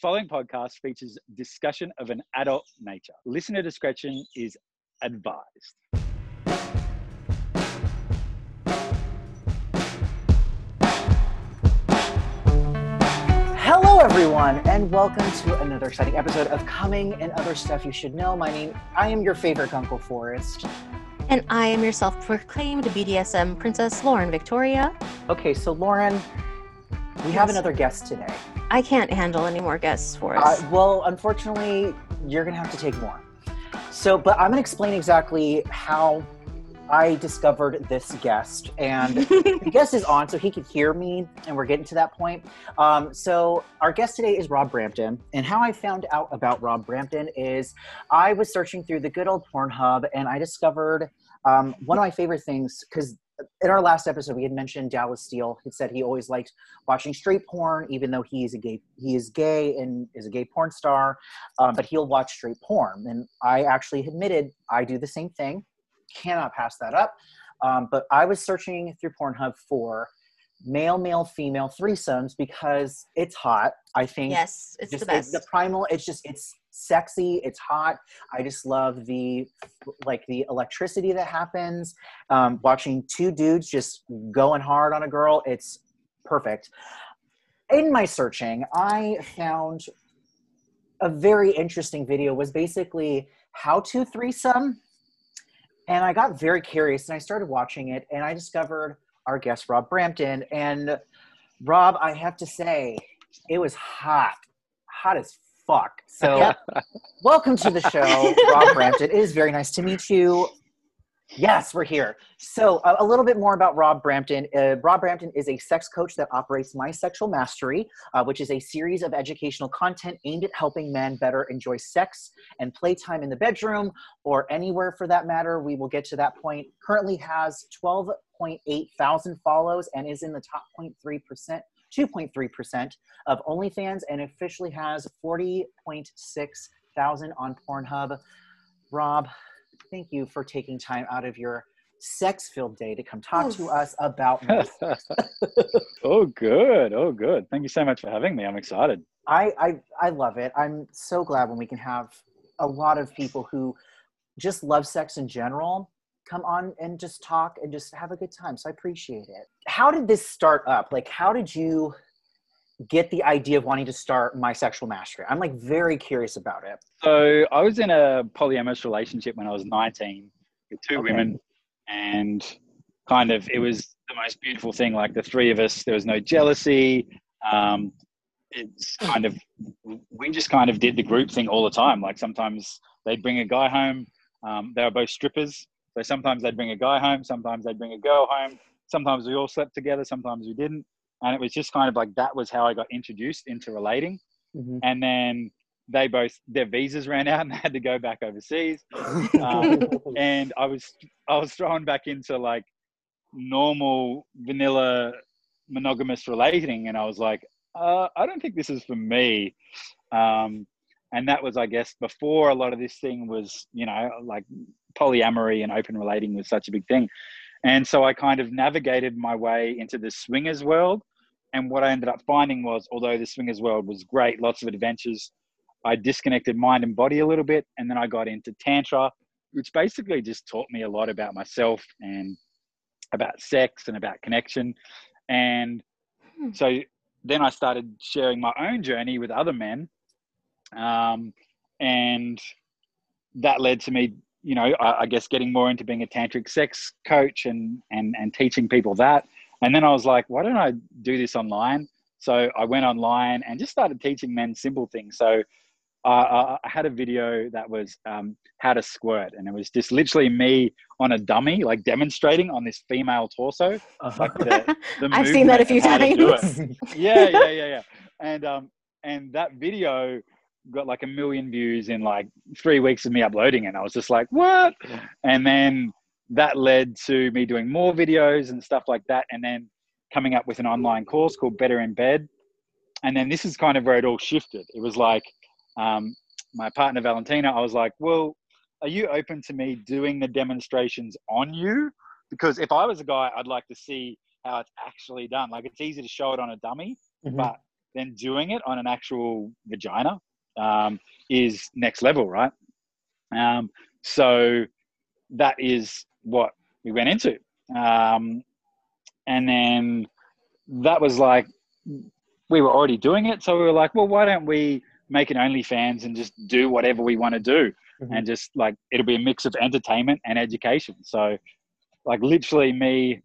following podcast features discussion of an adult nature. Listener discretion is advised. Hello, everyone, and welcome to another exciting episode of Coming and Other Stuff You Should Know. My name, I am your favorite Uncle Forrest. And I am your self proclaimed BDSM princess, Lauren Victoria. Okay, so Lauren, we have another guest today. I can't handle any more guests for Uh, us. well, unfortunately, you're going to have to take more. So, but I'm going to explain exactly how I discovered this guest. And the guest is on so he could hear me, and we're getting to that point. Um, so, our guest today is Rob Brampton. And how I found out about Rob Brampton is I was searching through the good old Pornhub and I discovered um, one of my favorite things because in our last episode we had mentioned Dallas Steele. He said he always liked watching straight porn, even though he is a gay. He is gay and is a gay porn star, um, but he'll watch straight porn. And I actually admitted I do the same thing. Cannot pass that up. Um, but I was searching through Pornhub for male, male, female threesomes because it's hot. I think yes, it's just the best. the primal it's just it's sexy it's hot i just love the like the electricity that happens um, watching two dudes just going hard on a girl it's perfect in my searching i found a very interesting video was basically how to threesome and i got very curious and i started watching it and i discovered our guest rob brampton. And rob i have to say it was hot hot as fuck. So welcome to the show rob brampton. It is very nice to meet you yes we're here. So a, little bit more about rob brampton. Uh, rob brampton is a sex coach that operates my sexual mastery uh, which is a series of educational content aimed at helping men better enjoy sex and playtime in the bedroom or anywhere for that matter. We will get to that point. Currently has 12.8 thousand follows and is in the top 0.3 percent 2.3% of OnlyFans and officially has 40.6 thousand on Pornhub. Rob, thank you for taking time out of your sex-filled day to come talk to us about this. oh, good. Oh, good. Thank you so much for having me. I'm excited. I, I I love it. I'm so glad when we can have a lot of people who just love sex in general come on and just talk and just have a good time. So I appreciate it. How did this start up? Like how did you get the idea of wanting to start my sexual mastery? I'm like very curious about it. So I was in a polyamorous relationship when I was 19 with two Okay. women, and kind of it was the most beautiful thing. Like the three of us, there was no jealousy. Um, it's kind of we just kind of did the group thing all the time. Like sometimes they'd bring a guy home. Um, they were both strippers, so sometimes they'd bring a guy home. Sometimes they'd bring a girl home. Sometimes we all slept together. Sometimes we didn't. And it was just kind of like that was how I got introduced into relating. Mhm. and then they both their visas ran out and they had to go back overseas. Um, and i was i was thrown back into like normal vanilla monogamous relating. And i was like uh, i don't think this is for me. Um, and that was i guess before a lot of this thing was you know like polyamory and open relating was such a big thing and so i kind of navigated my way into the swingers world. And what i ended up finding was although the swingers world was great lots of adventures i disconnected mind and body a little bit. And then i got into tantra which basically just taught me a lot about myself and about sex and about connection. And Hmm. so then i started sharing my own journey with other men. Um, and that led to me you know I, I guess getting more into being a tantric sex coach and and and teaching people that and then i was like why don't i do this online so i went online and just started teaching men simple things so uh, I I had a video that was um, how to squirt, and it was just literally me on a dummy, like demonstrating on this female torso. Like the, the I've seen that a few movement and how to do it times. yeah, yeah, yeah, yeah. And um, and that video got like a million views in like three weeks of me uploading it. And I was just like, what? And then that led to me doing more videos and stuff like that, and then coming up with an online course called Better in Bed. And then this is kind of where it all shifted. It was like um, my partner Valentina. I was like, well, are you open to me doing the demonstrations on you? Because if I was a guy, I'd like to see how it's actually done. Like it's easy to show it on a dummy, Mhm. but then doing it on an actual vagina um, is next level, right? Um, so that is what we went into. Um, and then that was like, we were already doing it. So we were like, well, why don't we make an OnlyFans and just do whatever we want to do? Mhm. And just like, it'll be a mix of entertainment and education. So, like, literally me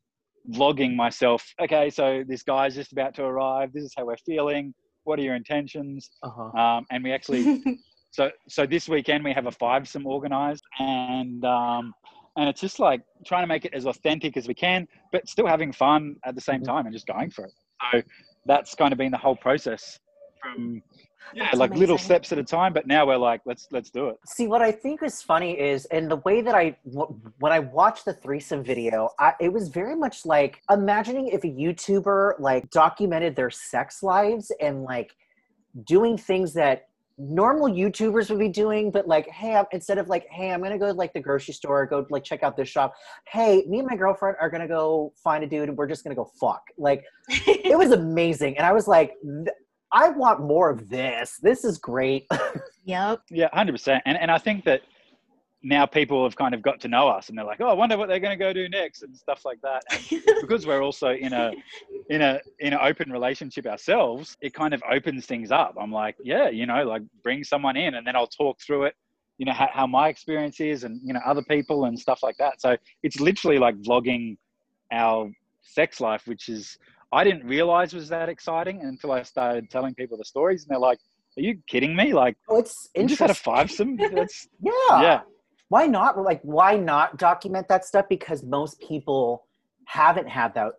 vlogging myself. Okay, so this guy's just about to arrive. This is how we're feeling. What are your intentions? Uh-huh. Um, and we actually so so this weekend we have a five some organized and um and it's just like trying to make it as authentic as we can but still having fun at the same Mhm. time and just going for it so that's kind of been the whole process from yeah That's like little steps at a time but now we're like let's let's do it See, what I think is funny is, and the way that I when I watched the threesome video, I, it was very much like imagining if a YouTuber like documented their sex lives and like doing things that normal YouTubers would be doing, but like, hey, I'm, instead of like, hey, I'm gonna go to like the grocery store, go like check out this shop. Hey, me and my girlfriend are gonna go find a dude, and we're just gonna go fuck. Like, it was amazing, and I was like, th- I want more of this. This is great. yep. yeah 100% and, and i think that now people have kind of got to know us and they're like oh i wonder what they're going to go do next and stuff like that and because we're also in a in a in an open relationship ourselves it kind of opens things up i'm like yeah you know like bring someone in and then i'll talk through it you know how, how my experience is and you know other people and stuff like that so it's literally like vlogging our sex life which is i didn't realize was that exciting until i started telling people the stories and they're like are you kidding me like oh, it's you just had a interesting. five some that's Yeah. yeah Why not? Like, why not document that stuff? Because most people haven't had that,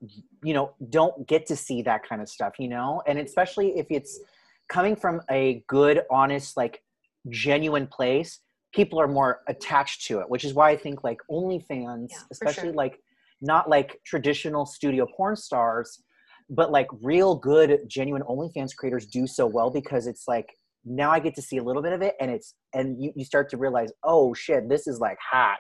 you know, don't get to see that kind of stuff, you know? And especially if it's coming from a good, honest, like genuine place, people are more attached to it, which is why I think like OnlyFans, Yeah, especially sure. like not like traditional studio porn stars, but like real good, genuine OnlyFans creators do so well because it's like now I get to see a little bit of it and it's and you, you start to realize, oh shit, this is like hot.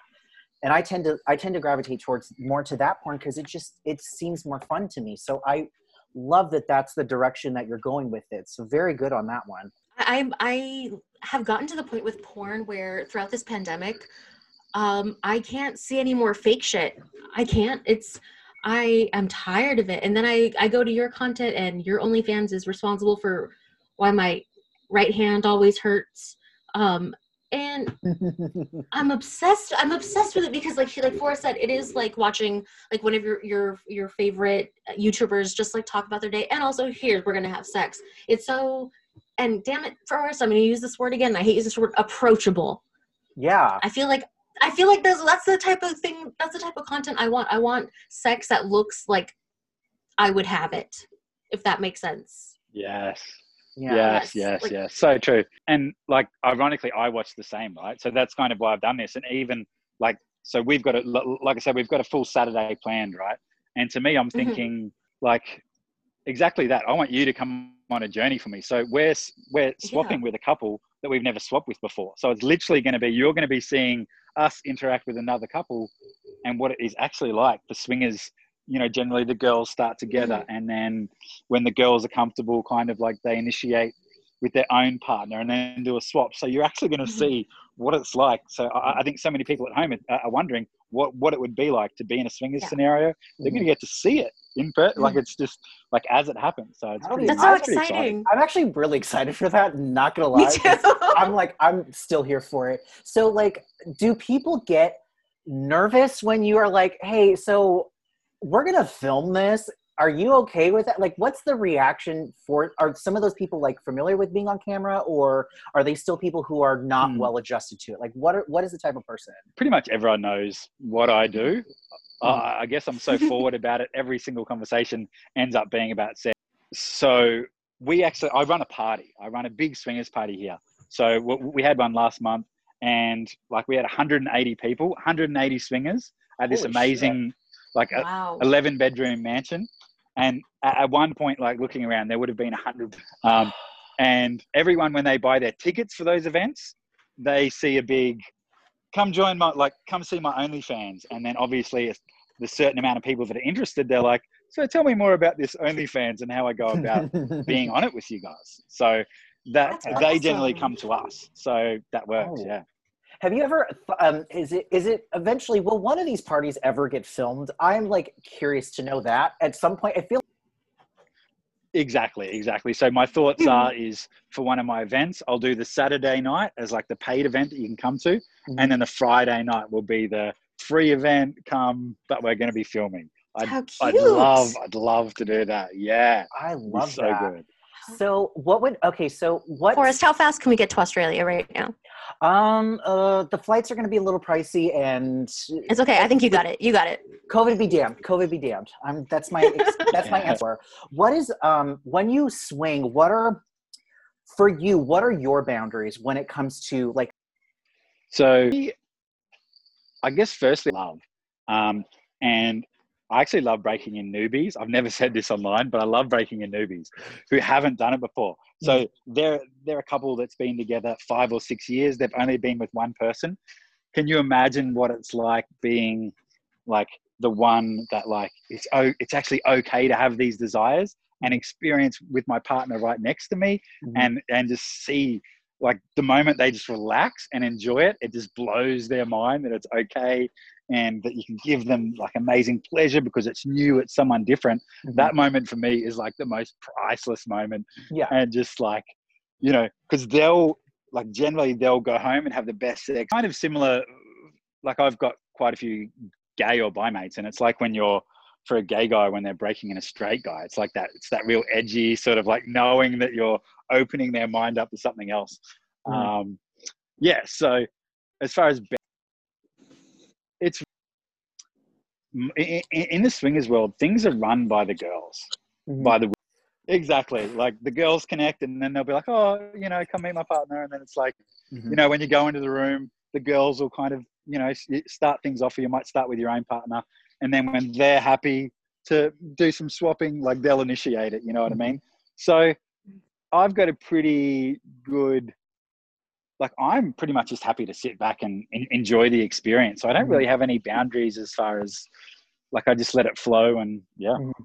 And I tend to I tend to gravitate towards more to that porn because it just it seems more fun to me. So I love that that's the direction that you're going with it. So very good on that one. I I have gotten to the point with porn where throughout this pandemic, um, I can't see any more fake shit. I can't. It's I am tired of it. And then I I go to your content, and your OnlyFans is responsible for why my right hand always hurts. Um, and I'm obsessed. I'm obsessed with it because, like like Forrest said, it is like watching like one of your your your favorite YouTubers just like talk about their day, and also here we're gonna have sex. It's so, and damn it, Forrest, I'm gonna use this word again. I hate using this word, approachable. yeah. I feel like I feel like that's that's the type of thing. That's the type of content I want. I want sex that looks like I would have it, if that makes sense. yes Yeah. yes Yes, yes like- yes so true and like ironically i watch the same right so that's kind of why i've done this and even like so we've got a like i said we've got a full saturday planned right and to me i'm Mhm. thinking like exactly that i want you to come on a journey for me so we're we're swapping with a couple that we've never swapped with before so it's literally going to be you're going to be seeing us interact with another couple and what it is actually like for swingers you know generally the girls start together and then when the girls are comfortable kind of like they initiate with their own partner and then do a swap. So you're actually going to Mhm. see what it's like. So I, I think so many people at home are, are wondering what what it would be like to be in a swingers Yeah. scenario they're going to get to see it in per- like Mhm. it's just like as it happens so it's pretty, That's so it's pretty exciting. I'm actually really excited for that. Not gonna Me lie. I'm like, I'm still here for it. So, like, do people get nervous when you are like, hey, so we're gonna film this? Are you okay with that? Like, what's the reaction for? Are some of those people like familiar with being on camera, or are they still people who are not Hmm. well adjusted to it? Like, what are, what is the type of person? pretty much everyone knows what I do. Mhm. Uh, I guess I'm so forward about it. Every single conversation ends up being about sex. So we actually, I run a party. I run a big swingers party here. So we had one last month, and like we had 180 people, 180 swingers at this Holy amazing, like a wow. 11 bedroom mansion. And at, at one point, like looking around, there would have been a 100. Um, and everyone, when they buy their tickets for those events, they see a big, come join my, like, come see my OnlyFans. And then obviously, the certain amount of people that are interested, they're like, so tell me more about this OnlyFans and how I go about being on it with you guys. So that That's they generally come to us. So that works. Oh. Yeah. Have you ever? Um, is it? Is it eventually? Will one of these parties ever get filmed? I'm like curious to know that. At some point, I feel. Exactly, exactly. So my thoughts are is for one of my events, I'll do the Saturday night as like the paid event that you can come to, Mhm. and then the Friday night will be the free event. Come, but we're going to be filming. I'd, How I'd love, I'd love to do that. Yeah, I love so that. good. So what would? Okay, so what? Forrest, how fast can we get to Australia right now? Um. Uh. The flights are going to be a little pricey, and It's okay. I think you got it. You got it. COVID be damned. COVID be damned. I'm. That's my. that's my answer. What is? Um. When you swing, what are? For you, what are your boundaries when it comes to like? So, I guess firstly, love, um, and I actually love breaking in newbies. I've never said this online, but I love breaking in newbies who haven't done it before. So mm. they're they're a couple that's been together five or six years. They've only been with one person. Can you imagine what it's like being like the one that like it's oh it's actually okay to have these desires and experience with my partner right next to me mm-hmm. and and just see like the moment they just relax and enjoy it it just blows their mind that it's okay and that you can give them like amazing pleasure because it's new it's someone different Mhm. that moment for me is like the most priceless moment Yeah. and just like you know because they'll like generally they'll go home and have the best sex kind of similar like i've got quite a few gay or bi mates and it's like when you're for a gay guy when they're breaking in a straight guy it's like that it's that real edgy sort of like knowing that you're opening their mind up to something else Mhm. um yeah so as far as it's in, in, the swingers world things are run by the girls Mhm. by the exactly. Like the girls connect and then they'll be like oh you know come meet my partner. And then it's like Mhm. you know when you go into the room the girls will kind of you know start things off. Or you might start with your own partner. And then when they're happy to do some swapping like they'll initiate it. You know what i mean? So i've got a pretty good like i'm pretty much just happy to sit back and, en- enjoy the experience. So i don't really mm-hmm. have any boundaries as far as like i just let it flow and yeah. Mm-hmm.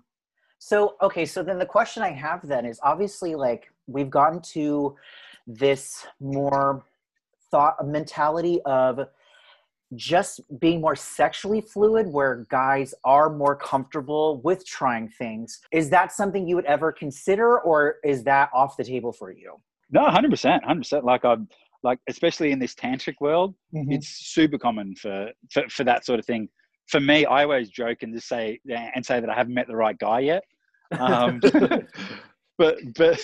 So okay, so then the question I have then is obviously like we've gotten to this more thought mentality of just being more sexually fluid where guys are more comfortable with trying things. Is that something you would ever consider or is that off the table for you? no 100% 100% like i'm like especially in this tantric world Mm-hmm. it's super common for, for for that sort of thing. For me, I always joke and just say and say that I haven't met the right guy yet. Um, but but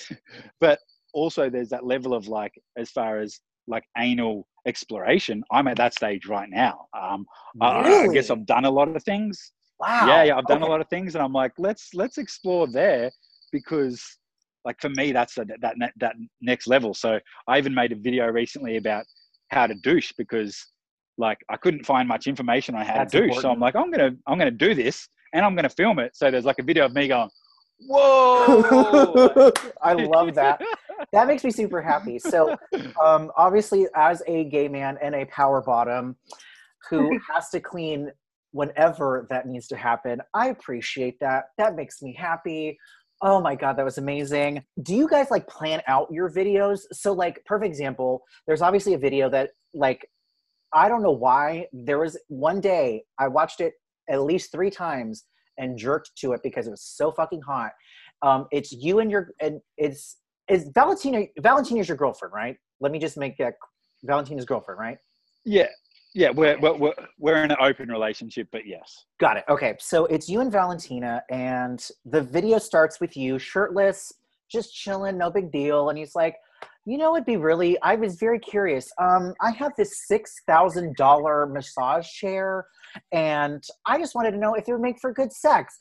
but also there's that level of like as far as like anal exploration. I'm at that stage right now. Um, I- I, I guess I've done a lot of things. wow. Yeah, yeah, I've done Okay. a lot of things, and I'm like, let's let's explore there because like for me that's the, that that next level. So I even made a video recently about how to douche because like I couldn't find much information on how That's to douche. So I'm like, I'm gonna I'm gonna do this and I'm gonna film it. So there's like a video of me going, whoa. I love that. That makes me super happy. So, um, obviously, as a gay man and a power bottom who has to clean whenever that needs to happen, I appreciate that. That makes me happy. Oh my god, that was amazing. Do you guys like plan out your videos? So, like, perfect example. There's obviously a video that, like, I don't know why. There was one day I watched it at least three times and jerked to it because it was so fucking hot. Um, it's you and your and it's is Valentina. Valentina's your girlfriend, right? Let me just make that Valentina's girlfriend, right? yeah, yeah, we're, we're we're we're in an open relationship, but yes. Got it. Okay, so it's you and Valentina, and the video starts with you shirtless, just chilling, no big deal. And he's like, you know, it'd be really. I was very curious. Um, I have this six thousand dollar massage chair, and I just wanted to know if it would make for good sex.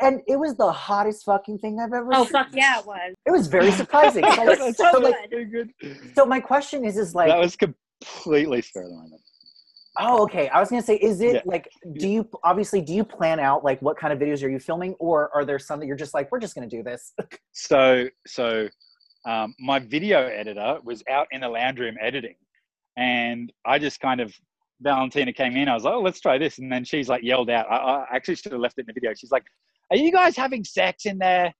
And it was the hottest fucking thing I've ever. Oh seen. fuck yeah, it was. It was very surprising. so, so, so like, so my question is, is like, that was completely spur of the moment. Oh, okay. I was gonna say, is it Yeah. like, do you obviously do you plan out like what kind of videos are you filming, or are there some that you're just like, we're just gonna do this? So so um, my video editor was out in the lounge room editing, and I just kind of Valentina came in. I was like, oh, let's try this, and then she's like yelled out. I, I actually should have left it in the video. She's like, "Are you guys having sex in there?"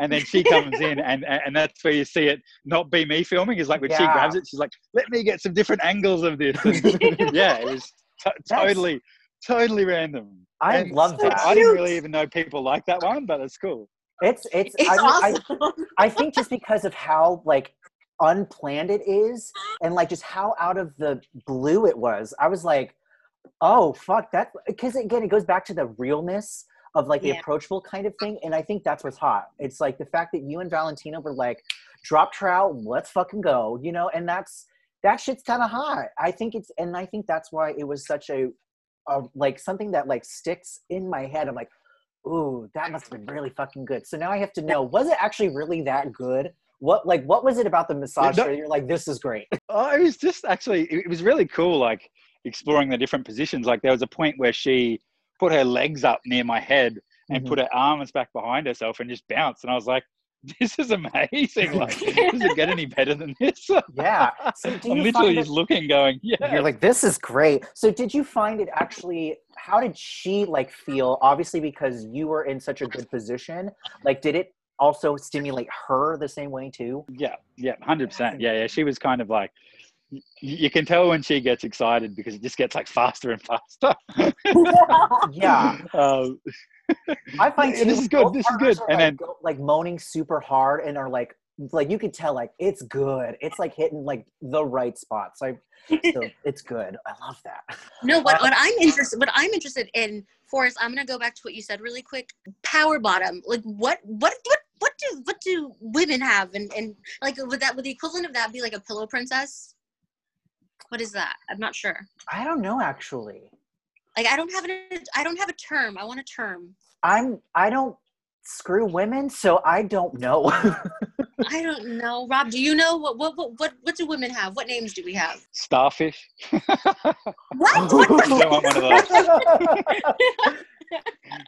And then she comes in, and, and that's where you see it not be me filming. Is like when she grabs it, she's like, "Let me get some different angles of this." And yeah, it was t- totally, totally random. I And love so that. I didn't really even know people like that one, but it's cool. It's it's, It's I, mean, I- awesome. I think just because of how like unplanned it is and like just how out of the blue it was, I was like, oh fuck that because again it goes back to the realness of like the Yeah. approachable kind of thing. And I think that's what's hot. It's like the fact that you and Valentina were like, drop trout, let's fucking go, you know, and that's that shit's kind of hot. I think it's and I think that's why it was such a, a like something that like sticks in my head. I'm like, ooh, that must have been really fucking good. So now I have to know, was it actually really that good? What like what was it about the massage no- that you're like, this is great? Oh, it was just actually, it it was really cool, like exploring the different positions. Like there was a point where she put her legs up near my head and Mhm. put her arms back behind herself and just bounced. And I was like, this is amazing. Like, does it get any better than this? Yeah. So I'm literally just looking, going, yeah. You're like, this is great. So did you find it actually how did she like feel? Obviously, because you were in such a good position. Like, did it also stimulate her the same way too? Yeah, yeah, hundred percent. Yeah, yeah. She was kind of like, you can tell when she gets excited because it just gets like faster and faster. Yeah. Um, I find Yeah, this is good, this is good. And like, then- go- like moaning super hard and are like like you could tell like it's good. It's like hitting like the right spots. I so it's good. I love that. No, what, Uh, what I'm interested what I'm interested in, Forrest, I'm gonna go back to what you said really quick. Power bottom. Like what what what what do what do women have and, and like would that would the equivalent of that be like a pillow princess? What is that? I'm not sure. I don't know actually. Like I don't have an I don't have a term. I want a term. I'm I don't screw women, so I don't know. I don't know. Rob, do you know what what what what, what do women have? What names do we have? starfish. What? Don't want one of those.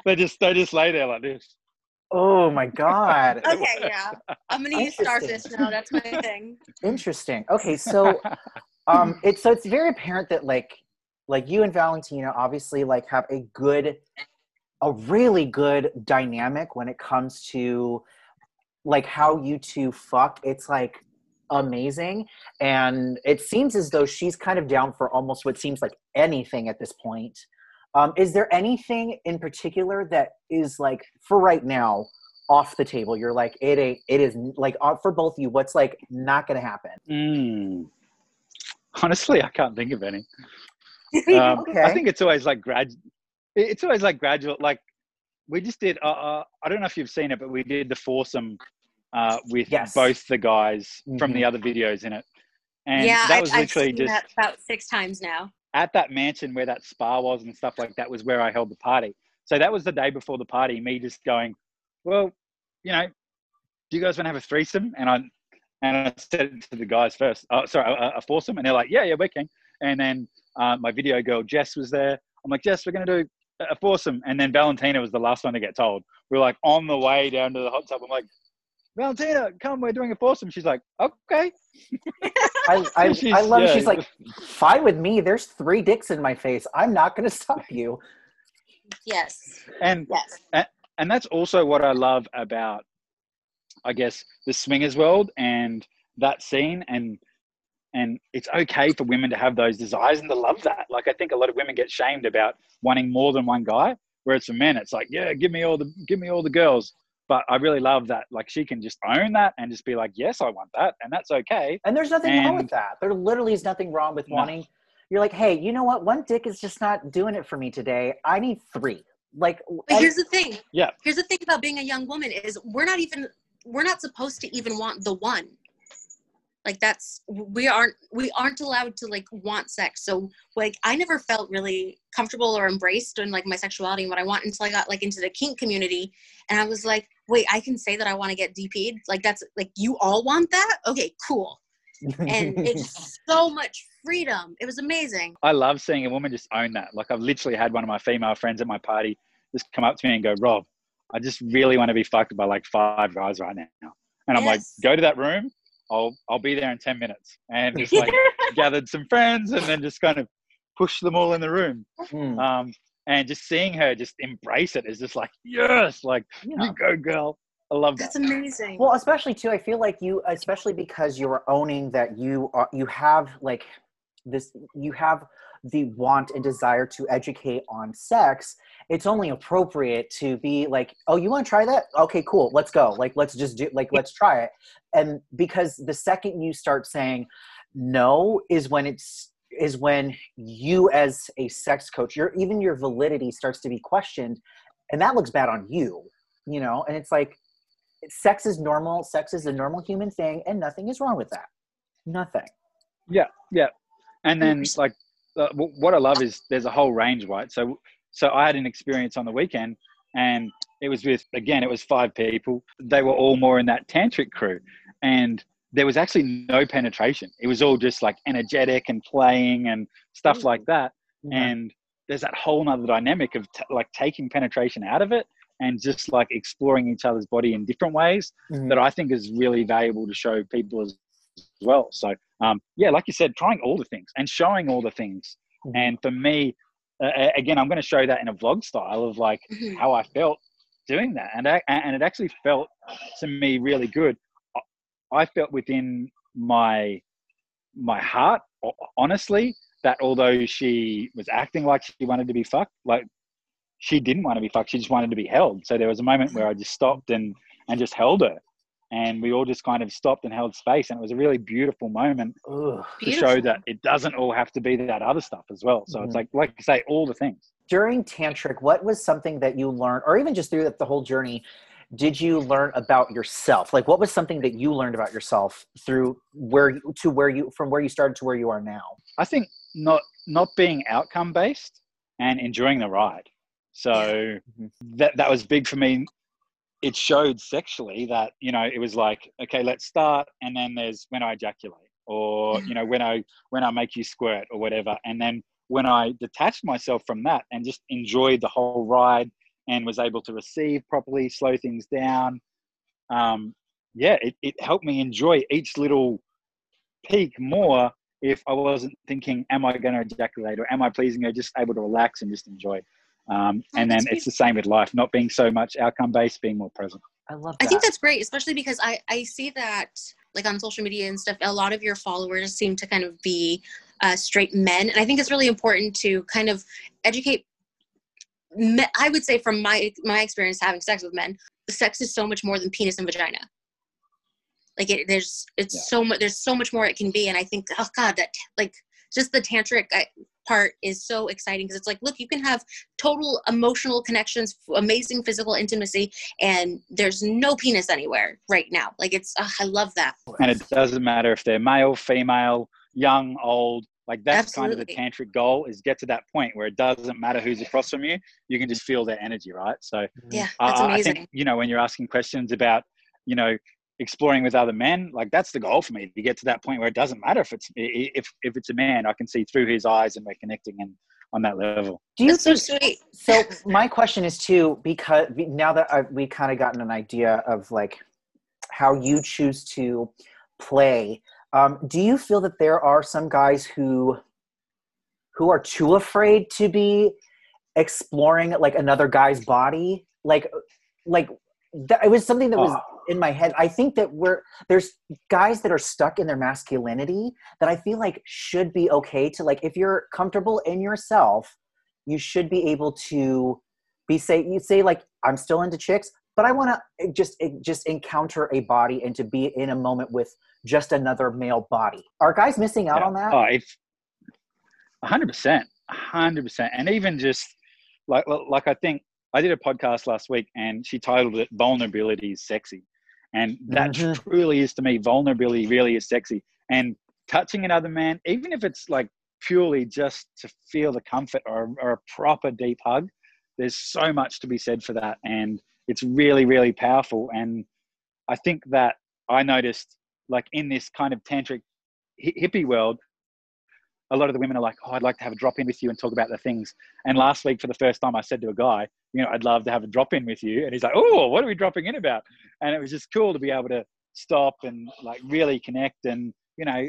They just they just lay there like this. Oh my god. okay, yeah. I'm gonna use starfish now. That's my thing. Interesting. Okay, so um it's so it's very apparent that like like you and Valentina obviously like have a good a really good dynamic when it comes to like how you two fuck. It's like amazing and it seems as though she's kind of down for almost what seems like anything at this point. Um is there anything in particular that is like for right now off the table? You're like it ain't it is like uh, for both of you what's like not going to happen? Mm. Honestly, I can't think of any. Um, Okay. I think it's always like grad. It's always like gradual. Like we just did. Uh, uh, I don't know if you've seen it, but we did the foursome uh, with Yes. both the guys from Mhm. the other videos in it, and yeah, that I've, was I've literally seen just that about six times now. At that mansion where that spa was and stuff like that was where I held the party. So that was the day before the party. Me just going, well, you know, do you guys want to have a threesome? And I and I said to the guys first. Oh, sorry, a, a foursome, and they're like, yeah, yeah, we can. And then uh, my video girl Jess was there. I'm like, Jess, we're gonna do a foursome. And then Valentina was the last one to get told. We are like on the way down to the hot tub. I'm like, Valentina, come, we're doing a foursome. She's like, okay. I, I, I love yeah. She's like, fine with me. There's three dicks in my face. I'm not going to stop you. Yes. And Yes. and that's also what I love about, I guess, the swingers world and that scene. And and it's okay for women to have those desires and to love that. Like I think a lot of women get shamed about wanting more than one guy, whereas for men, it's like, yeah, give me all the give me all the girls. But I really love that. Like she can just own that and just be like, yes, I want that, and that's okay. And there's nothing wrong with that. There literally is nothing wrong with No. wanting. You're like, hey, you know what? One dick is just not doing it for me today. I need three. Like, But I- here's the thing. Yeah. Here's the thing about being a young woman is we're not even we're not supposed to even want the one. Like that's we aren't we aren't allowed to like want sex. So like I never felt really comfortable or embraced in like my sexuality and what I want until I got like into the kink community and I was like, wait, I can say that I want to get DP'd? Like that's like you all want that? Okay, cool. And it's so much freedom. It was amazing. I love seeing a woman just own that. Like I've literally had one of my female friends at my party just come up to me and go, Rob, I just really want to be fucked by like five guys right now. And I'm like, go to that room. I'll I'll be there in ten minutes. And just like gathered some friends and then just kind of pushed them all in the room. Hmm. Um, and just seeing her just embrace it is just like yes, like Yeah. you go, girl. I love that. That's amazing. Well, especially too, I feel like you, especially because you're owning that you are, you have like this, you have the want and desire to educate on sex. It's only appropriate to be like, oh, you want to try that? Okay, cool. Let's go. Like, let's just do, like, let's try it. And because the second you start saying no, is when it's is when you as a sex coach, your even your validity starts to be questioned, and that looks bad on you. You know, and it's like sex is normal sex is a normal human thing and nothing is wrong with that nothing and then like uh, what i love is there's a whole range right? So so i had an experience on the weekend and it was with again it was five people. They were all more in that tantric crew. And there was actually no penetration. It was all just like energetic and playing and stuff like that. And there's that whole nother dynamic of t- like taking penetration out of it and just like exploring each other's body in different ways Mhm. that I think is really valuable to show people as well. So, um, yeah, like you said, trying all the things and showing all the things. Mhm. And for me, uh, again, I'm going to show that in a vlog style of like Mhm. how I felt doing that, and I, and it actually felt to me really good. I- I felt within my my heart, honestly, that although she was acting like she wanted to be fucked, like she didn't want to be fucked. She just wanted to be held. So there was a moment where I just stopped and and just held her, and we all just kind of stopped and held space, and it was a really beautiful moment Ugh. to show that it doesn't all have to be that other stuff as well. So Mhm. it's like like I say, all the things. during tantric what was something that you learned or even just through the whole journey did you learn about yourself like what was something that you learned about yourself through where you to where you from where you started to where you are now I think not not being outcome based and enjoying the ride. So Mhm. that that was big for me. It showed sexually that you know it was like okay, let's start, and then there's when I ejaculate, or you know when I when I make you squirt or whatever, and then when I detached myself from that and just enjoyed the whole ride and was able to receive properly, slow things down. Um, yeah, it, it helped me enjoy each little peak more if I wasn't thinking, am I going to ejaculate or am I pleasing her? Just able to relax and just enjoy. Um, Oh, and then it's the same with life, not being so much outcome based, being more present. i love I think that's great, especially because I I see that like on social media and stuff. A lot of your followers seem to kind of be uh, straight men, and I think it's really important to kind of educate. Me- I would say from my my experience having sex with men, sex is so much more than penis and vagina. Like it, there's it's Yeah. so much. There's so much more it can be, and I think oh god, that like just the tantric uh, part is so exciting because it's like look, you can have total emotional connections, amazing physical intimacy, and there's no penis anywhere right now. Like it's, ugh, I love that. And it doesn't matter if they're male, female, young, old. Like that's kind of the tantric goal is get to that point where it doesn't matter who's across from you. You can just feel their energy, right? So Yeah, that's I, I think you know when you're asking questions about you know exploring with other men, like that's the goal for me to get to that point where it doesn't matter if it's if if it's a man, I can see through his eyes and we're connecting and on that level. do you That's so sweet. so my question is too because now that I've, we kind of gotten an idea of like how you choose to play um, do you feel that there are some guys who who are too afraid to be exploring like another guy's body like like that, it was something that was Oh. In my head i think that we're there's guys that are stuck in their masculinity that i feel like should be okay to like if you're comfortable in yourself you should be able to be say you say like i'm still into chicks but i want to just eh, just encounter a body and to be in a moment with just another male body. Are guys missing out Yeah. on that? Oh, if hundred percent, hundred percent, and even just like like I think I did a podcast last week, and she titled it "Vulnerability is Sexy," and that Mhm. truly is to me vulnerability really is sexy, and touching another man, even if it's like purely just to feel the comfort or, or a proper deep hug, there's so much to be said for that, and it's really really powerful, and I think that I noticed like in this kind of tantric hi- hippie world a lot of the women are like, "Oh, I'd like to have a drop in with you and talk about the things." And last week, for the first time, I said to a guy, "You know, I'd love to have a drop in with you," and he's like, "Oh, what are we dropping in about?" And it was just cool to be able to stop and like really connect, and you know,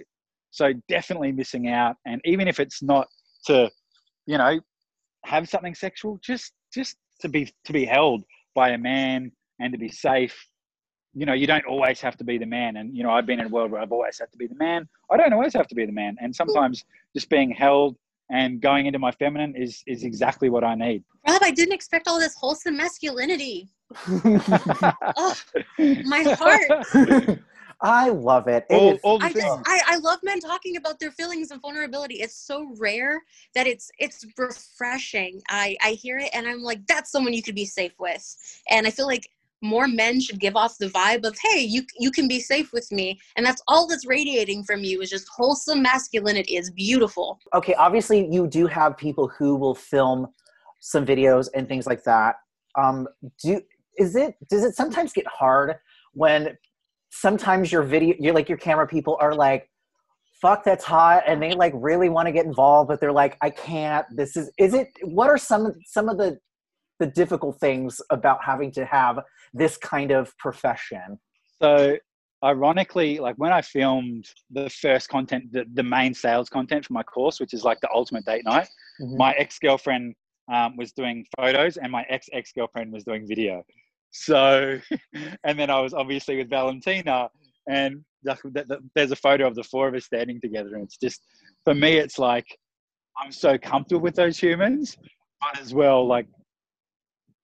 so definitely missing out. And even if it's not to, you know, have something sexual, just just to be to be held by a man and to be safe. You know, you don't always have to be the man. And you know, I've been in a world where I've always had to be the man. I don't always have to be the man. And sometimes just being held and going into my feminine is is exactly what I need. Rob, I didn't expect all this wholesome masculinity. oh, my heart. I love it. it all, is- all the I just I, I love men talking about their feelings and vulnerability. It's so rare that it's it's refreshing. I I hear it and I'm like, that's someone you could be safe with. And I feel like more men should give off the vibe of, hey, you you can be safe with me. And that's all that's radiating from you is just wholesome masculinity. It's beautiful. okay, obviously you do have people who will film some videos and things like that. Um, do is it does it sometimes get hard when sometimes your video you're like your camera people are like fuck that's hot and they like really want to get involved but they're like i can't this is is it what are some some of the the difficult things about having to have this kind of profession So ironically, like when I filmed the first content, the, the main sales content for my course, which is like the ultimate date night, Mhm. my ex-girlfriend um, was doing photos and my ex-ex-girlfriend was doing video. So, and then I was obviously with Valentina and the, the, the- there's a photo of the four of us standing together. And it's just, for me, it's like, I'm so comfortable with those humans, but as well, like,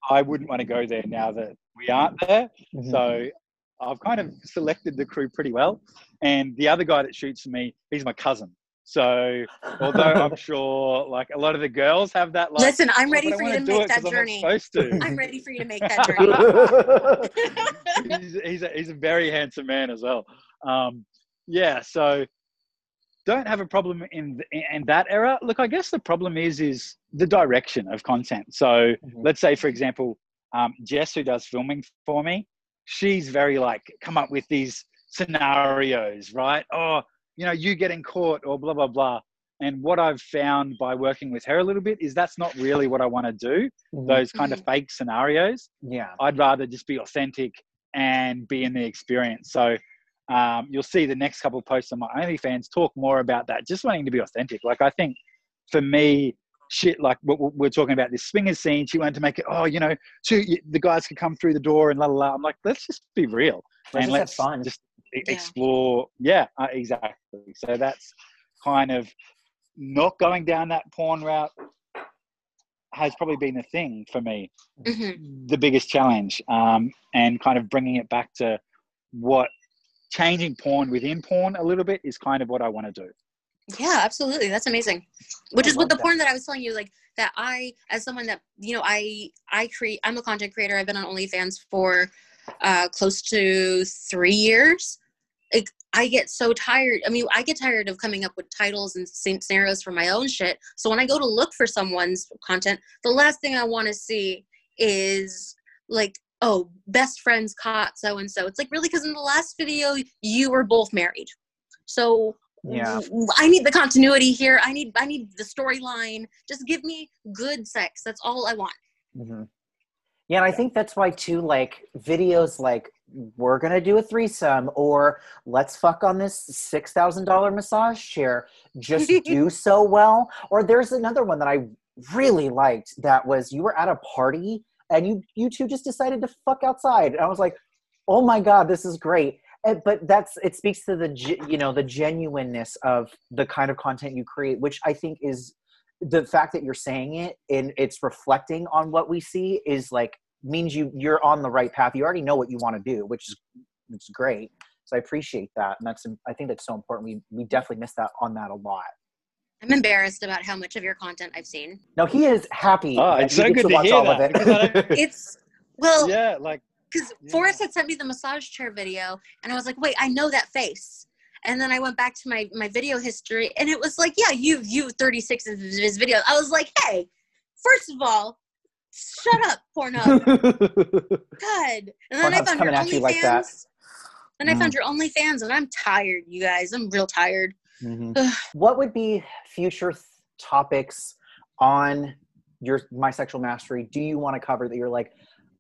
I wouldn't want to go there now that we aren't there. Mhm. So I've kind of selected the crew pretty well. And the other guy that shoots for me, he's my cousin. So although I'm sure like a lot of the girls have that like Listen, I'm "Oh, ready but I for you wanna make it 'cause that I'm journey. to. I'm ready for you to make that journey. he's, he's, a, he's a very handsome man as well. Um, yeah, so don't have a problem in, th- in that era. Look, I guess the problem is is the direction of content. So Mhm. let's say, for example, um, Jess, who does filming for me, she's very like come up with these scenarios, right? Oh, you know, you getting caught or blah blah blah. And what I've found by working with her a little bit is that's not really what I want to do. Mhm. Those kind of fake scenarios. yeah I'd rather just be authentic and be in the experience. So um, you'll see the next couple of posts on my OnlyFans talk more about that, just wanting to be authentic. Like I think for me, shit, like what what we're talking about this swingers scene, she wanted to make it, oh, you know, two, the guys could come through the door and la la la. I'm like, let's just be real Let's and just have let's fun. just Yeah. explore. Yeah, uh, exactly. So that's kind of not going down that porn route has probably been the thing for me Mhm. the biggest challenge um, and kind of bringing it back to what changing porn within porn a little bit is kind of what I want to do. Yeah, absolutely. That's amazing. Which I is what the that. porn that I was telling you, like that I, as someone that you know, I I create. I'm a content creator. I've been on OnlyFans for uh, close to three years. Like I get so tired. I mean, I get tired of coming up with titles and scenarios for my own shit. So when I go to look for someone's content, the last thing I want to see is like, oh, best friends caught so and so. It's like really because in the last video you were both married. So Yeah. I need the continuity here. I need I need the storyline. Just give me good sex. That's all I want. hmm Yeah, and I think that's why too. Like videos, like we're gonna do a threesome, or let's fuck on this six thousand dollar massage chair. Just do so well. Or there's another one that I really liked. That was you were at a party and you you two just decided to fuck outside, and I was like, oh my god, this is great. And, but that's it speaks to the you know the genuineness of the kind of content you create, which I think is the fact that you're saying it and it's reflecting on what we see is like means you you're on the right path. You already know what you want to do which is is great. So i appreciate that. And that's i think that's so important. We we definitely miss that on that a lot I'm embarrassed about how much of your content I've seen. now he is happy Oh, it's so good to watch hear all of that, it. because I don't- It's well, yeah, like because Yeah. Forrest had sent me the massage chair video, and I was like, wait, I know that face. And then I went back to my my video history, and it was like, yeah, you you 36 of his videos. I was like, hey, first of all, shut up, Pornhub. God. And then I found your coming at like that. OnlyFans. Then I Mm. found your OnlyFans, and I'm tired, you guys. I'm real tired. Mhm. What would be future th- topics on your my sexual mastery? Do you want to cover that you're like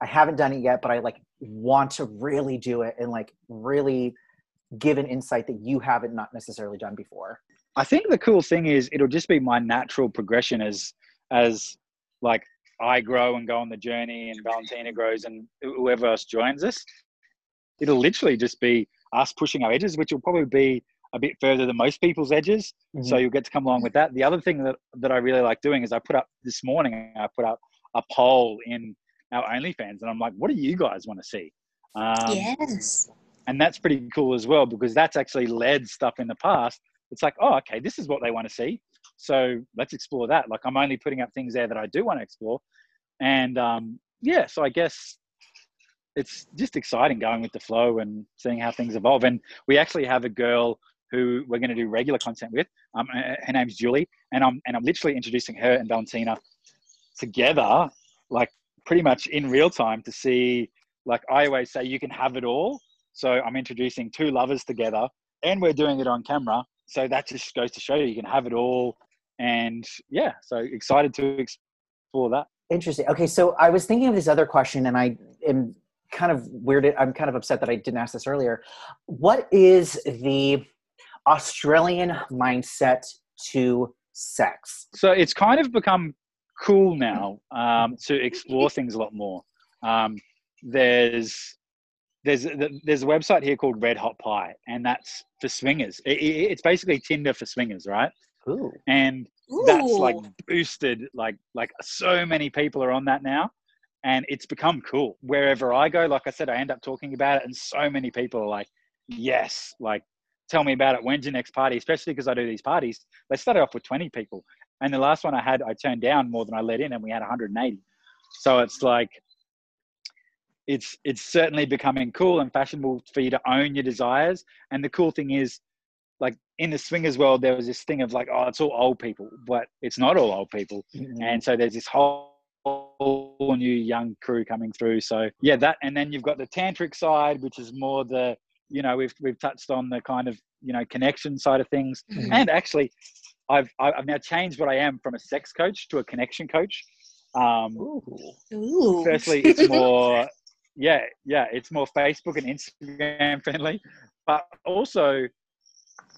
i haven't done it yet but i like want to really do it and like really give an insight that you haven't not necessarily done before I think the cool thing is it'll just be my natural progression as as like I grow and go on the journey, and Valentina grows, and whoever else joins us, it'll literally just be us pushing our edges, which will probably be a bit further than most people's edges. Mm-hmm. So you'll get to come along with that. The other thing that, that I really like doing is I put up this morning, I put up a poll in our OnlyFans, and I'm like, what do you guys want to see? Um, yes. And that's pretty cool as well because that's actually led stuff in the past. It's like, oh, okay, this is what they want to see. So let's explore that. Like I'm only putting up things there that I do want to explore. And um, yeah, so I guess it's just exciting going with the flow and seeing how things evolve. And we actually have a girl who we're going to do regular content with. Um, her name's Julie, and I'm and I'm literally introducing her and Valentina together, like pretty much in real time to see. Like I always say, you can have it all. So I'm introducing two lovers together, and we're doing it on camera. So that just goes to show you you can have it all. And yeah, so excited to explore that. Interesting. Okay, so I was thinking of this other question, and I am kind of weirded. I'm kind of upset that I didn't ask this earlier. What is the Australian mindset to sex? So it's kind of become cool now um, to explore things a lot more. Um, there's there's there's a website here called Red Hot Pie, and that's for swingers. It, it, it's basically Tinder for swingers, right? Ooh. And Ooh. that's like boosted. Like like so many people are on that now, and it's become cool. Wherever I go, like I said, I end up talking about it, and so many people are like, "Yes, like tell me about it. When's your next party?" Especially because I do these parties. They started off with twenty people, and the last one I had, I turned down more than I let in, and we had 180. So it's like it's it's certainly becoming cool and fashionable for you to own your desires. And the cool thing is, like in the swingers world, there was this thing of like, oh, it's all old people, but it's not all old people. Mm-hmm. And so there's this whole new young crew coming through. So yeah, that and then you've got the tantric side, which is more the you know we've we've touched on the kind of you know connection side of things, mm-hmm. and actually. I've I've now changed what I am from a sex coach to a connection coach. Um, Ooh. Firstly, it's more yeah, yeah, it's more Facebook and Instagram friendly, but also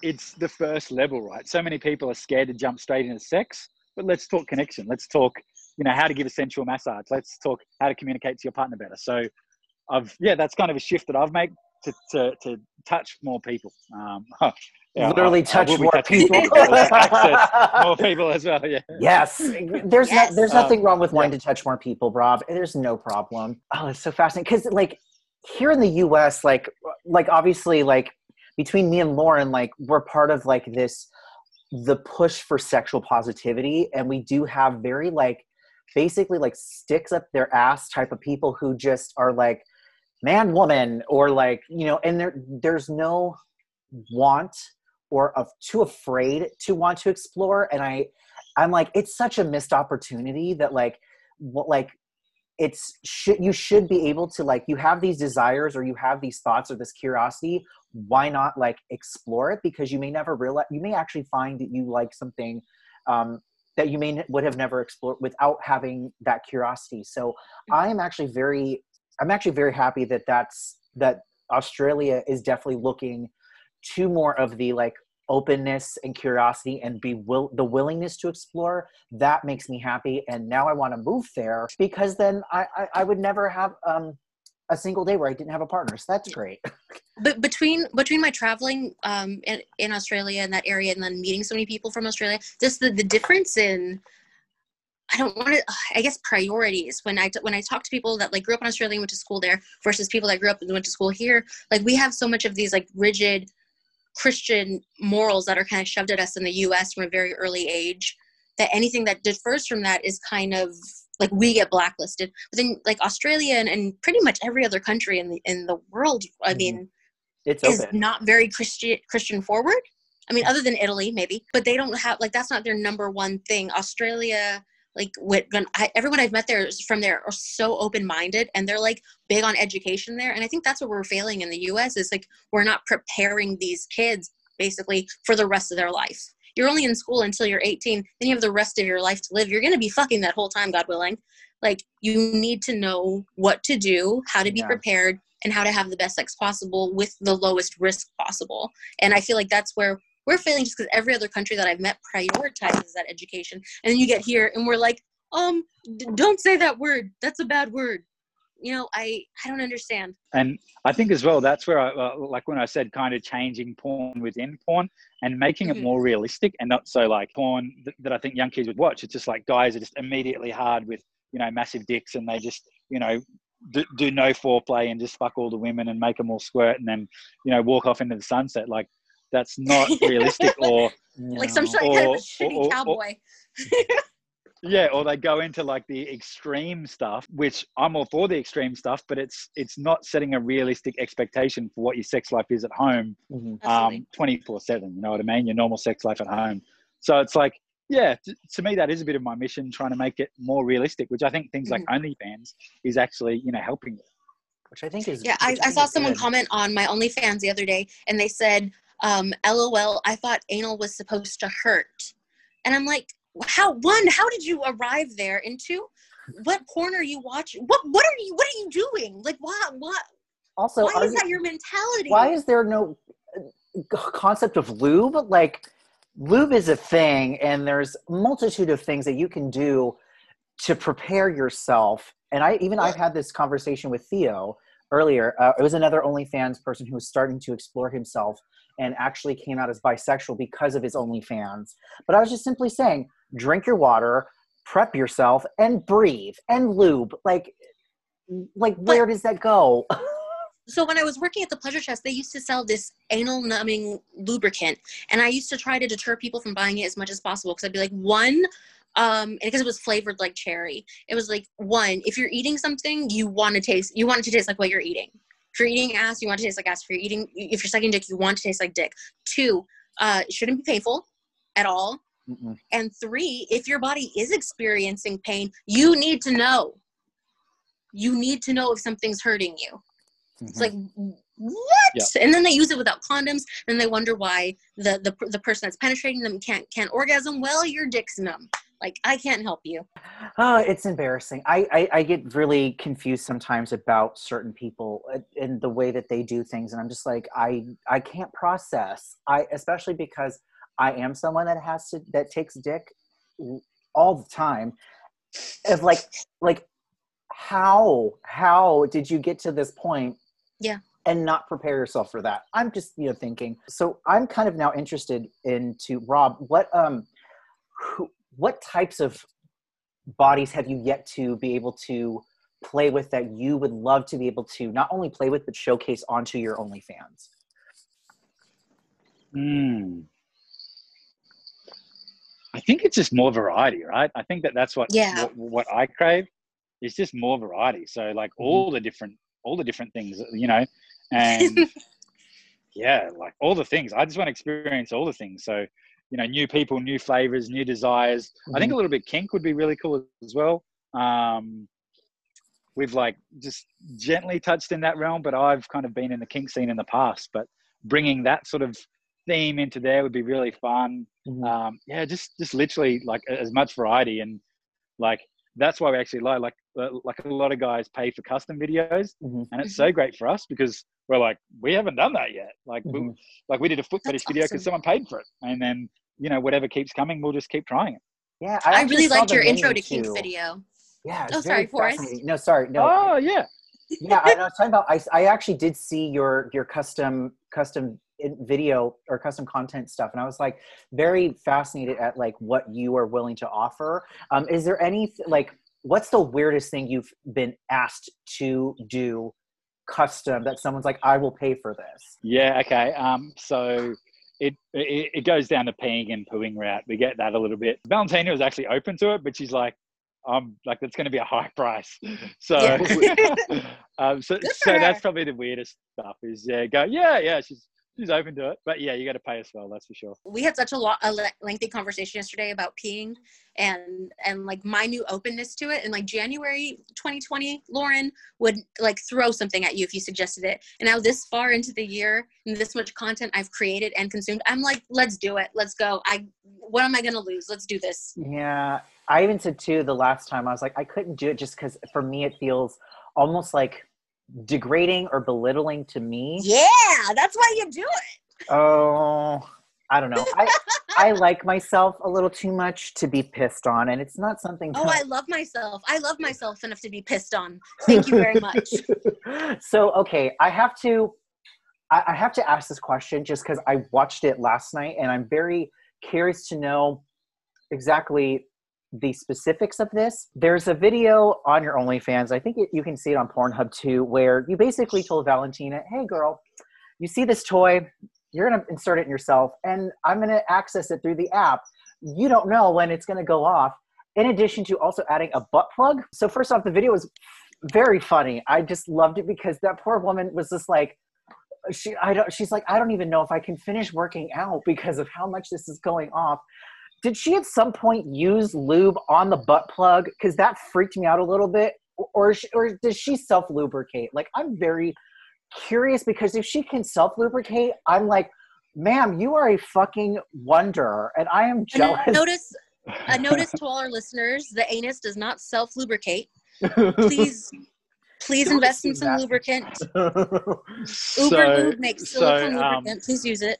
it's the first level, right? So many people are scared to jump straight into sex, but let's talk connection. Let's talk, you know, how to give a sensual massage. Let's talk how to communicate to your partner better. So, I've yeah, that's kind of a shift that I've made to to, to touch more people. Um, yeah, literally I, touch I more people. more people as well. Yeah. Yes. There's yes. No, there's nothing um, wrong with wanting yeah. to touch more people, Rob. There's no problem. Oh, it's so fascinating because like here in the U.S., like like obviously like between me and Lauren, like we're part of like this the push for sexual positivity, and we do have very like basically like sticks up their ass type of people who just are like man woman or like you know and there there's no want or of too afraid to want to explore. And i i'm like it's such a missed opportunity that like what like it's should you should be able to like you have these desires or you have these thoughts or this curiosity why not like explore it? Because you may never realize you may actually find that you like something um, that you may would have never explored without having that curiosity. So mm-hmm. i am actually very i'm actually very happy that that's that australia is definitely looking to more of the like openness and curiosity and be will the willingness to explore that makes me happy and now i want to move there because then i i, I would never have um a single day where I didn't have a partner. So that's great. But between between my traveling um, in, in Australia and that area, and then meeting so many people from Australia, just the, the difference in I don't want to. I guess priorities when I when I talk to people that like grew up in Australia and went to school there versus people that grew up and went to school here. Like we have so much of these like rigid Christian morals that are kind of shoved at us in the US from a very early age that anything that differs from that is kind of like we get blacklisted. But then like Australia and, and pretty much every other country in the in the world, I mm-hmm. mean, it's is open. not very Christian Christian forward. I mean, other than Italy, maybe, but they don't have like that's not their number one thing. Australia, like when, when I, everyone I've met there is from there are so open minded and they're like big on education there. And I think that's what we're failing in the US is like we're not preparing these kids basically for the rest of their life. You're only in school until you're 18, then you have the rest of your life to live. You're going to be fucking that whole time, God willing. Like you need to know what to do, how to be yeah. prepared, and how to have the best sex possible with the lowest risk possible. And I feel like that's where we're failing just because every other country that I've met prioritizes that education. And then you get here and we're like, um, d- don't say that word. That's a bad word. You know, I I don't understand. And I think as well, that's where I uh, like when I said kind of changing porn within porn and making Mhm. it more realistic and not so like porn th- that I think young kids would watch. It's just like guys are just immediately hard with you know massive dicks and they just you know do, do no foreplay and just fuck all the women and make them all squirt and then you know walk off into the sunset. Like that's not realistic or Like some sort of kind of Or- shitty or- or- cowboy. Yeah, or they go into like the extreme stuff, which I'm all for the extreme stuff, but it's it's not setting a realistic expectation for what your sex life is at home, Mhm. Um, 24 seven. You know what I mean? Your normal sex life at home. So it's like, yeah, t- to me that is a bit of my mission, trying to make it more realistic, which I think things like OnlyFans is actually you know helping with. which I think is Yeah, I, I saw someone good. comment on my OnlyFans the other day, and they said, um, "LOL, I thought anal was supposed to hurt," and I'm like, "How? One, how did you arrive there? And two, what porn are you watching? What What are you What are you doing? Like, what? What? Also, Why is you- that your mentality? why is there no uh, concept of lube like lube is a thing and there's multitude of things that you can do to prepare yourself and i even i've had this conversation with theo earlier uh, it was another onlyfans person who was starting to explore himself and actually came out as bisexual because of his onlyfans but i was just simply saying drink your water prep yourself and breathe and lube like like where does that go so when I was working at the Pleasure Chest, they used to sell this anal numbing lubricant, and I used to try to deter people from buying it as much as possible because I'd be like, one, um, because it was flavored like cherry. It was like one, if you're eating something, you want to taste, you want it to taste like what you're eating. If you're eating ass, you want to taste like ass. If you're eating, if you're sucking dick, you want to taste like dick. Two, uh, it shouldn't be painful at all. Mm-mm. And three, if your body is experiencing pain, you need to know. You need to know if something's hurting you. It's like what? Yeah. And then they use it without condoms. And they wonder why the, the the person that's penetrating them can't can't orgasm. Well, your dick's numb. Like I can't help you. Oh, it's embarrassing. I, I, I get really confused sometimes about certain people uh, and the way that they do things, and I'm just like, I I can't process. I especially because I am someone that has to that takes dick all the time. Of like like how how did you get to this point? Yeah. And not prepare yourself for that. I'm just you know thinking. So I'm kind of now interested into Rob. What um, who, what types of bodies have you yet to be able to play with that you would love to be able to not only play with but showcase onto your OnlyFans? Hmm. I think it's just more variety, right? I think that that's what Yeah. what, what I crave. It's just more variety. So like Mm-hmm. all the different all the different things, you know, and yeah, like all the things. I just want to experience all the things. So you know, new people, new flavors, new desires. I Mm-hmm. think a little bit kink would be really cool as well. Um, we've like just gently touched in that realm, but I've kind of been in the kink scene in the past. But bringing that sort of theme into there would be really fun. Mhm. Um, yeah, just just literally like as much variety and like that's why we actually like like like a lot of guys pay for custom videos, Mhm. and it's so great for us because we're like we haven't done that yet. Like we, Mhm. like we did a foot That's fetish video because someone paid for it, and then you know whatever keeps coming, we'll just keep trying it. Yeah, I, actually really liked your intro to kink too. video. Yeah. Oh, sorry, Forrest. No, sorry. No. Oh yeah, yeah, I, I was talking about. I, I actually did see your your custom custom video or custom content stuff, and I was like very fascinated at like what you are willing to offer. Um, is there any like what's the weirdest thing you've been asked to do custom that someone's like, I will pay for this? yeah. Okay. Um, so. It, it it goes down the peeing and pooing route. We get that a little bit. Valentina was actually open to it, but she's like, "I'm like that's going to be a high price." So, Yeah. um, so, so that's probably the weirdest stuff. Is yeah, go yeah, yeah. She's she's open to it, but yeah, you got to pay as well. That's for sure. we had such a, lot a le- lengthy conversation yesterday about peeing and and like my new openness to it and like january 2020 lauren would like throw something at you if you suggested it and now this far into the year and this much content i've created and consumed i'm like let's do it let's go i what am i gonna lose let's do this Yeah, I even said too the last time I was like I couldn't do it just because for me it feels almost like degrading or belittling to me. yeah that's why you do it Oh, I don't know. I I like myself a little too much to be pissed on, and it's not something. Oh, I love myself. I love myself enough to be pissed on. Thank you very much. so okay, I have to. I, I have to ask this question just because I watched it last night, and I'm very curious to know exactly the specifics of this. There's a video on your OnlyFans. I think it, you can see it on Pornhub too, where you basically told Valentina, "Hey, girl, you see this toy? You're gonna insert it in yourself, and I'm gonna access it through the app. You don't know when it's gonna go off." In addition to also adding a butt plug. So first off, the video was very funny. I just loved it because that poor woman was just like, she I don't she's like I don't even know if I can finish working out because of how much this is going off. Did she at some point use lube on the butt plug? Because that freaked me out a little bit. Or is she, or does she self lubricate? Like I'm very curious because if she can self lubricate, I'm like, ma'am, you are a fucking wonder, and I am And jealous. a notice, a notice to all our listeners: the anus does not self-lubricate. Please, please Don't invest in some that. lubricant. Uber so, Lube makes so, silicone um, lubricant. Please use it.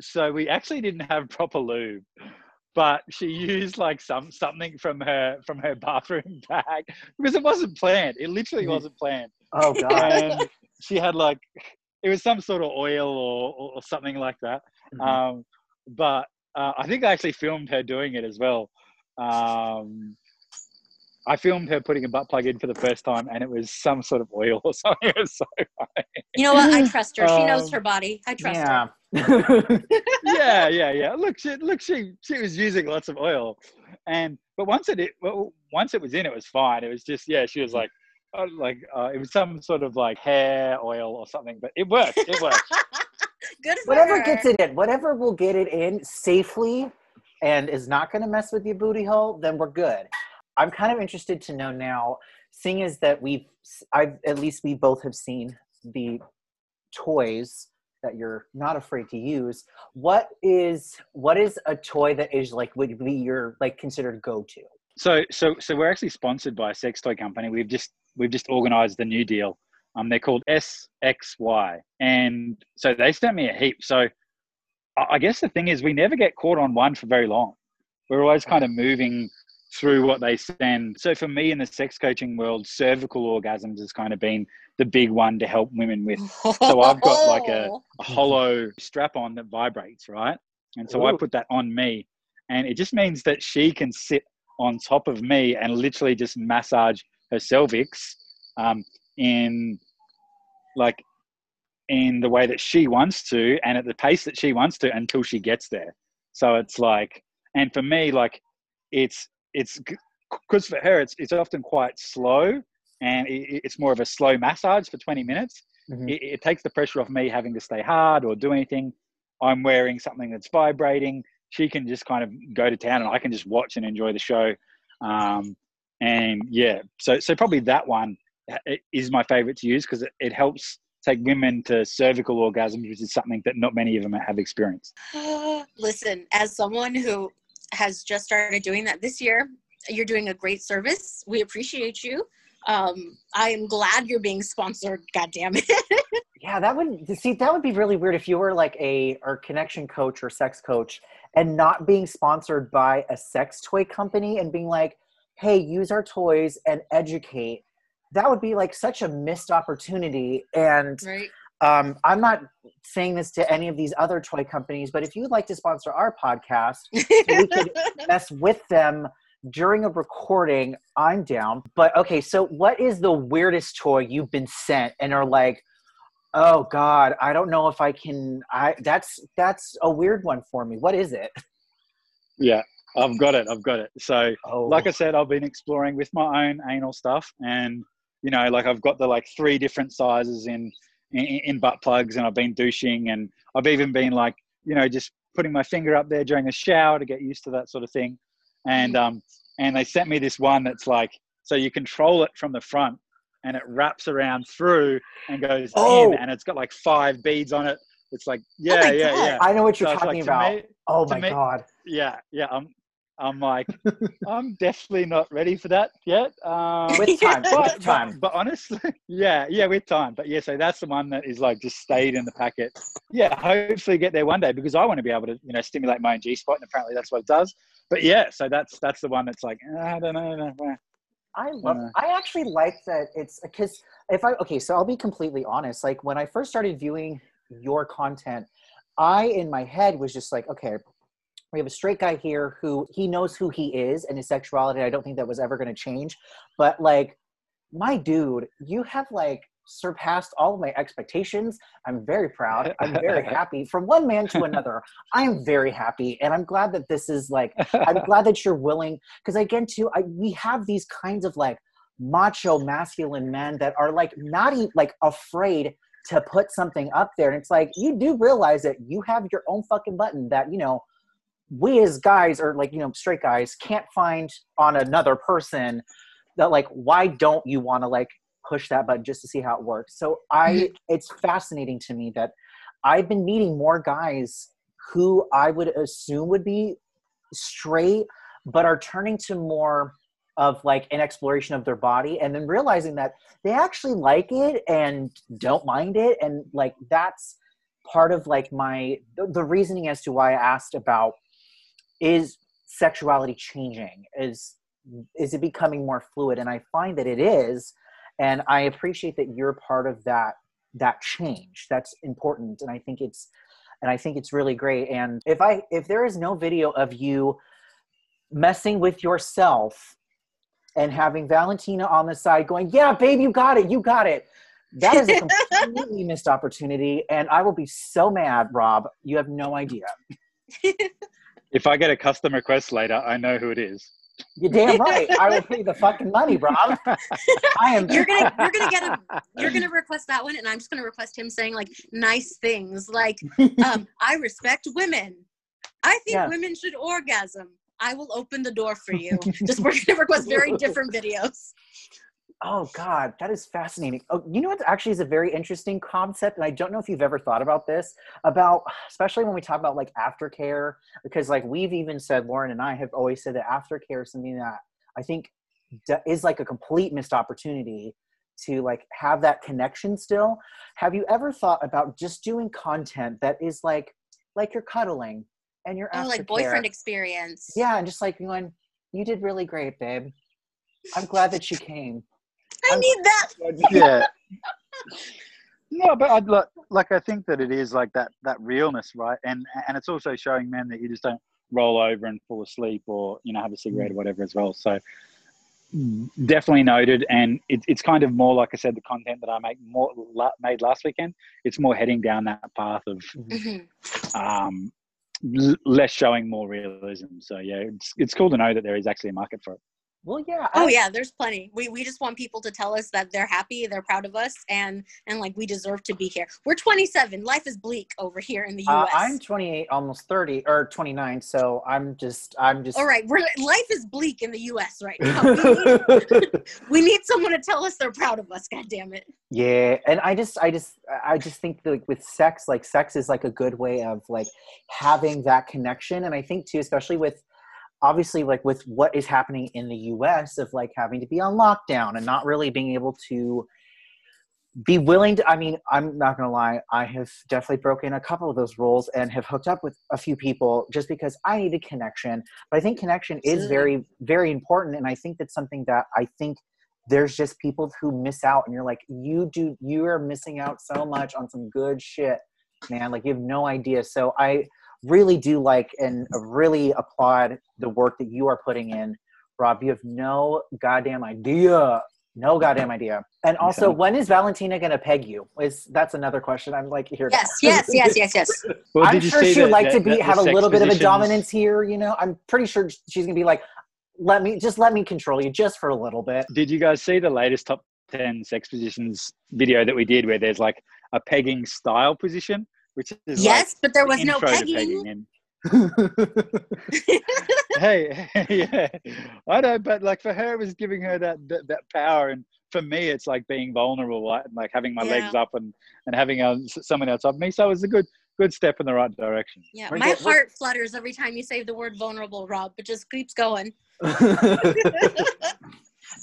so we actually didn't have proper lube, but she used like some something from her from her bathroom bag because it wasn't planned. It literally Mhm. wasn't planned, oh god. and she had like it was some sort of oil or or, or something like that. Mhm. Um, but uh, I think I actually filmed her doing it as well. Um, I filmed her putting a butt plug in for the first time, and it was some sort of oil or something. It was so funny. You know what? I trust her. She knows Um, her body. I trust yeah. her. yeah, yeah, yeah. Look, she, look, she, she was using lots of oil, and but once it, it well, once it was in, it was fine. It was just, yeah, she was like, uh, like, uh, it was some sort of like hair oil or something, but it worked. It worked. Good for whatever her. gets it in, whatever will get it in safely and is not going to mess with your booty hole, then we're good. I'm kind of interested to know now, seeing as that we've, I've at least we both have seen the toys that you're not afraid to use. What is what is a toy that is like would be your like considered go to? So, so, so we're actually sponsored by a sex toy company. We've just, we've just organised a new deal. Um, they're called SXY, and so they sent me a heap. So, I guess the thing is, we never get caught on one for very long. We're always kind of moving through what they send. So, for me in the sex coaching world, cervical orgasms has kind of been the big one to help women with So I've got like a- a hollow strap on that vibrates, right? And so I put that on me, and it just means that she can sit on top of me and literally just massage her cervix um, in like in the way that she wants to and at the pace that she wants to until she gets there. So it's like, and for me, like it's it's because for her it's it's often quite slow and it, it's more of a slow massage for 20 minutes Mhm. it, it takes the pressure off me having to stay hard or do anything. I'm wearing something that's vibrating. She can just kind of go to town, and I can just watch and enjoy the show. Um, and yeah, so so probably that one uh, is my favorite to use because it, it helps take women to cervical orgasms, which is something that not many of them have experienced. Listen, as someone who has just started doing that this year, you're doing a great service. We appreciate you. Um, I am glad you're being sponsored. God damn it. Yeah, that would see that would be really weird if you were like a or connection coach or sex coach and not being sponsored by a sex toy company and being like, "Hey, use our toys and educate." That would be like such a missed opportunity. And right. Um, I'm not saying this to any of these other toy companies, but if you would like to sponsor our podcast, we could mess with them during a recording, I'm down. But okay, so what is the weirdest toy you've been sent and are like, oh God, I don't know if I can I that's that's a weird one for me. What is it? Yeah, I've got it. I've got it. So Oh like I said, I've been exploring with my own anal stuff, and you know, like I've got the like three different sizes in, in in butt plugs, and I've been douching, and I've even been like, you know, just putting my finger up there during a shower to get used to that sort of thing, and um, and they sent me this one that's like, so you control it from the front, and it wraps around through and goes Oh. in, and it's got like five beads on it. It's like, my yeah, yeah, God. yeah. I know what you're So talking like, about. me- oh my me- god. yeah, yeah. Um, I'm like, I'm definitely not ready for that yet. Um, With time, but, with time. But, but honestly, yeah, yeah, with time. But yeah, so that's the one that is like just stayed in the packet. Yeah, hopefully get there one day because I want to be able to, you know, stimulate my own G spot, and apparently that's what it does. But yeah, so that's that's the one that's like, "Ah, I don't know. no, no." I love. Uh, I actually like that it's because if I okay, so I'll be completely honest. Like when I first started viewing your content, I in my head was just like, okay, we have a straight guy here who he knows who he is and his sexuality. I don't think that was ever going to change. But like, my dude, you have like surpassed all of my expectations. I'm very proud. I'm very happy. From one man to another, I am very happy, and I'm glad that this is like I'm glad that you're willing because again too I, we have these kinds of like macho masculine men that are like not even like afraid to put something up there and it's like you do realize that you have your own fucking button that you know we as guys or like you know straight guys can't find on another person that like why don't you want to like push that button just to see how it works? So i mm-hmm. it's fascinating to me that i've been meeting more guys who i would assume would be straight but are turning to more of like an exploration of their body and then realizing that they actually like it and don't mind it. And like that's part of like my the, the reasoning as to why i asked about is sexuality changing? Is is it becoming more fluid? And i find that it is and i appreciate that you're part of that that change. That's important and i think it's and i think it's really great. And if i if there is no video of you messing with yourself and having valentina on the side going yeah babe you got it you got it that is a completely missed opportunity and i will be so mad rob. You have no idea If I get a custom request later, I know who it is. you're damn right i will pay the fucking money rob i am You're gonna you're gonna get a you're gonna request that one, and I'm just gonna request him saying like nice things like um, I respect women. I think Yeah. women should orgasm. I will open the door for you. Just we're gonna request very different videos. Oh God, that is fascinating. Oh, you know what? Actually, is a very interesting concept, and I don't know if you've ever thought about this. About especially when we talk about like aftercare, because like we've even said, Lauren and I have always said that aftercare is something that I think is like a complete missed opportunity to like have that connection still. Have you ever thought about just doing content that is like like you're cuddling and you're Oh, like boyfriend experience. Yeah, and just like going, you did really great, babe. I'm glad that you came. I need that. yeah. No, but I'd like, like I think that it is like that that realness, right? And and it's also showing men that you just don't roll over and fall asleep or you know have a cigarette or whatever as well. So definitely noted, and it, it's kind of more like I said, the content that I make more la- made last weekend. It's more heading down that path of Mhm. um, l- less showing more realism. So yeah, it's it's cool to know that there is actually a market for it. Well, yeah. Oh I- yeah, there's plenty. We we just want people to tell us that they're happy, they're proud of us, and and like we deserve to be here. We're 27. Life is bleak over here in the Uh, U.S. I'm 28, almost 30, or 29. So I'm just, I'm just. All right, we're life is bleak in the U.S. right now. We need, we need someone to tell us they're proud of us. God damn it. yeah, and I just, I just, I just think that like, with sex, like sex is like a good way of like having that connection, and I think too, especially with obviously like with what is happening in the U.S. of like having to be on lockdown and not really being able to be willing to i mean i'm not gonna lie i have definitely broken a couple of those rules and have hooked up with a few people just because i needed connection. But i think connection is very very important and i think that's something that i think there's just people who miss out and you're like you do you are missing out so much on some good shit man. Like you have no idea. So i really do like and really applaud the work that you are putting in rob you have no goddamn idea no goddamn idea. And also, Okay. when is Valentina gonna peg you? Is that's another question I'm like here. Yes, yes, yes, yes, yes. Well, I'm sure she'd the- like the- to be the- the have a sex little bit of a dominance here. You know, I'm pretty sure she's gonna be like, let me just let me control you just for a little bit. Did you guys see the latest top 10 sex positions video that we did where there's like a pegging style position, which is Yes, but there like was no intro pegging. And hey, yeah, I know, but like for her, it was giving her that, that, that power. And for me, it's like being vulnerable, right? And like having my Yeah. legs up and, and having uh, s- someone else up me. So it was a good, good step in the right direction. Yeah, my get- we're- heart flutters every time you say the word vulnerable, Rob. It just keeps going.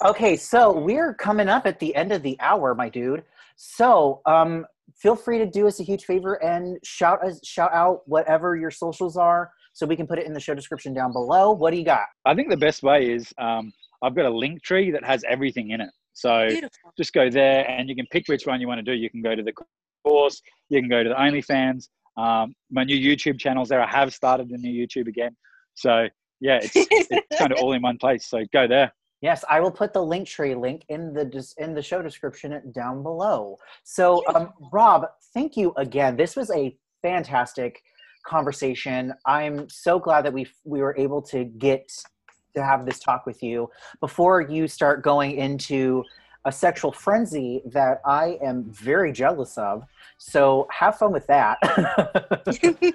okay, so we're coming up at the end of the hour, my dude. So, um, feel free to do us a huge favor and shout us shout out whatever your socials are, so we can put it in the show description down below. What do you got? I think the best way is um, I've got a link tree that has everything in it. So Beautiful. just go there and you can pick which one you want to do. You can go to the course, you can go to the OnlyFans. Um, my new YouTube channel's there. I have started a new YouTube again. So yeah, it's, it's kind of all in one place. So go there. Yes, I will put the link tree link in the in the show description down below. So, um, Rob, thank you again. This was a fantastic conversation. I'm so glad that we we were able to get to have this talk with you before you start going into a sexual frenzy that I am very jealous of. So have fun with that.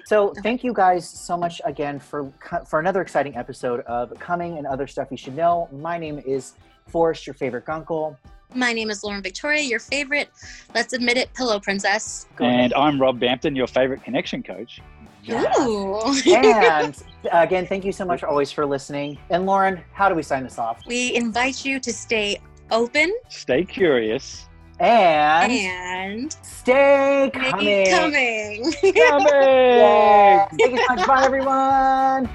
so thank you guys so much again for for another exciting episode of Coming and Other Stuff You Should Know. My name is Forrest, your favorite gunkle. My name is Lauren Victoria, your favorite. Let's admit it, pillow princess. Go ahead. And I'm Rob Bampton, your favorite connection coach. Yes. Ooh. and uh, again, thank you so much always for listening. And Lauren, how do we sign this off? we invite you to stay open Stay curious. And, and stay stay coming. coming. Coming! Yay. Thank you so much. Bye, everyone.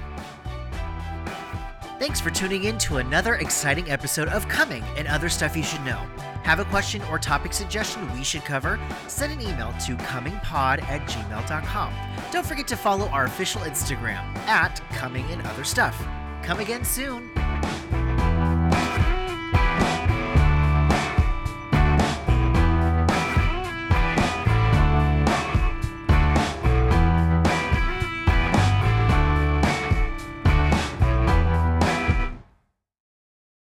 Thanks for tuning in to another exciting episode of Coming and Other Stuff You Should Know. Have a question or topic suggestion we should cover? Send an email to comingpod at gmail.com. Don't forget to follow our official Instagram at Coming and Other Stuff. Come again soon.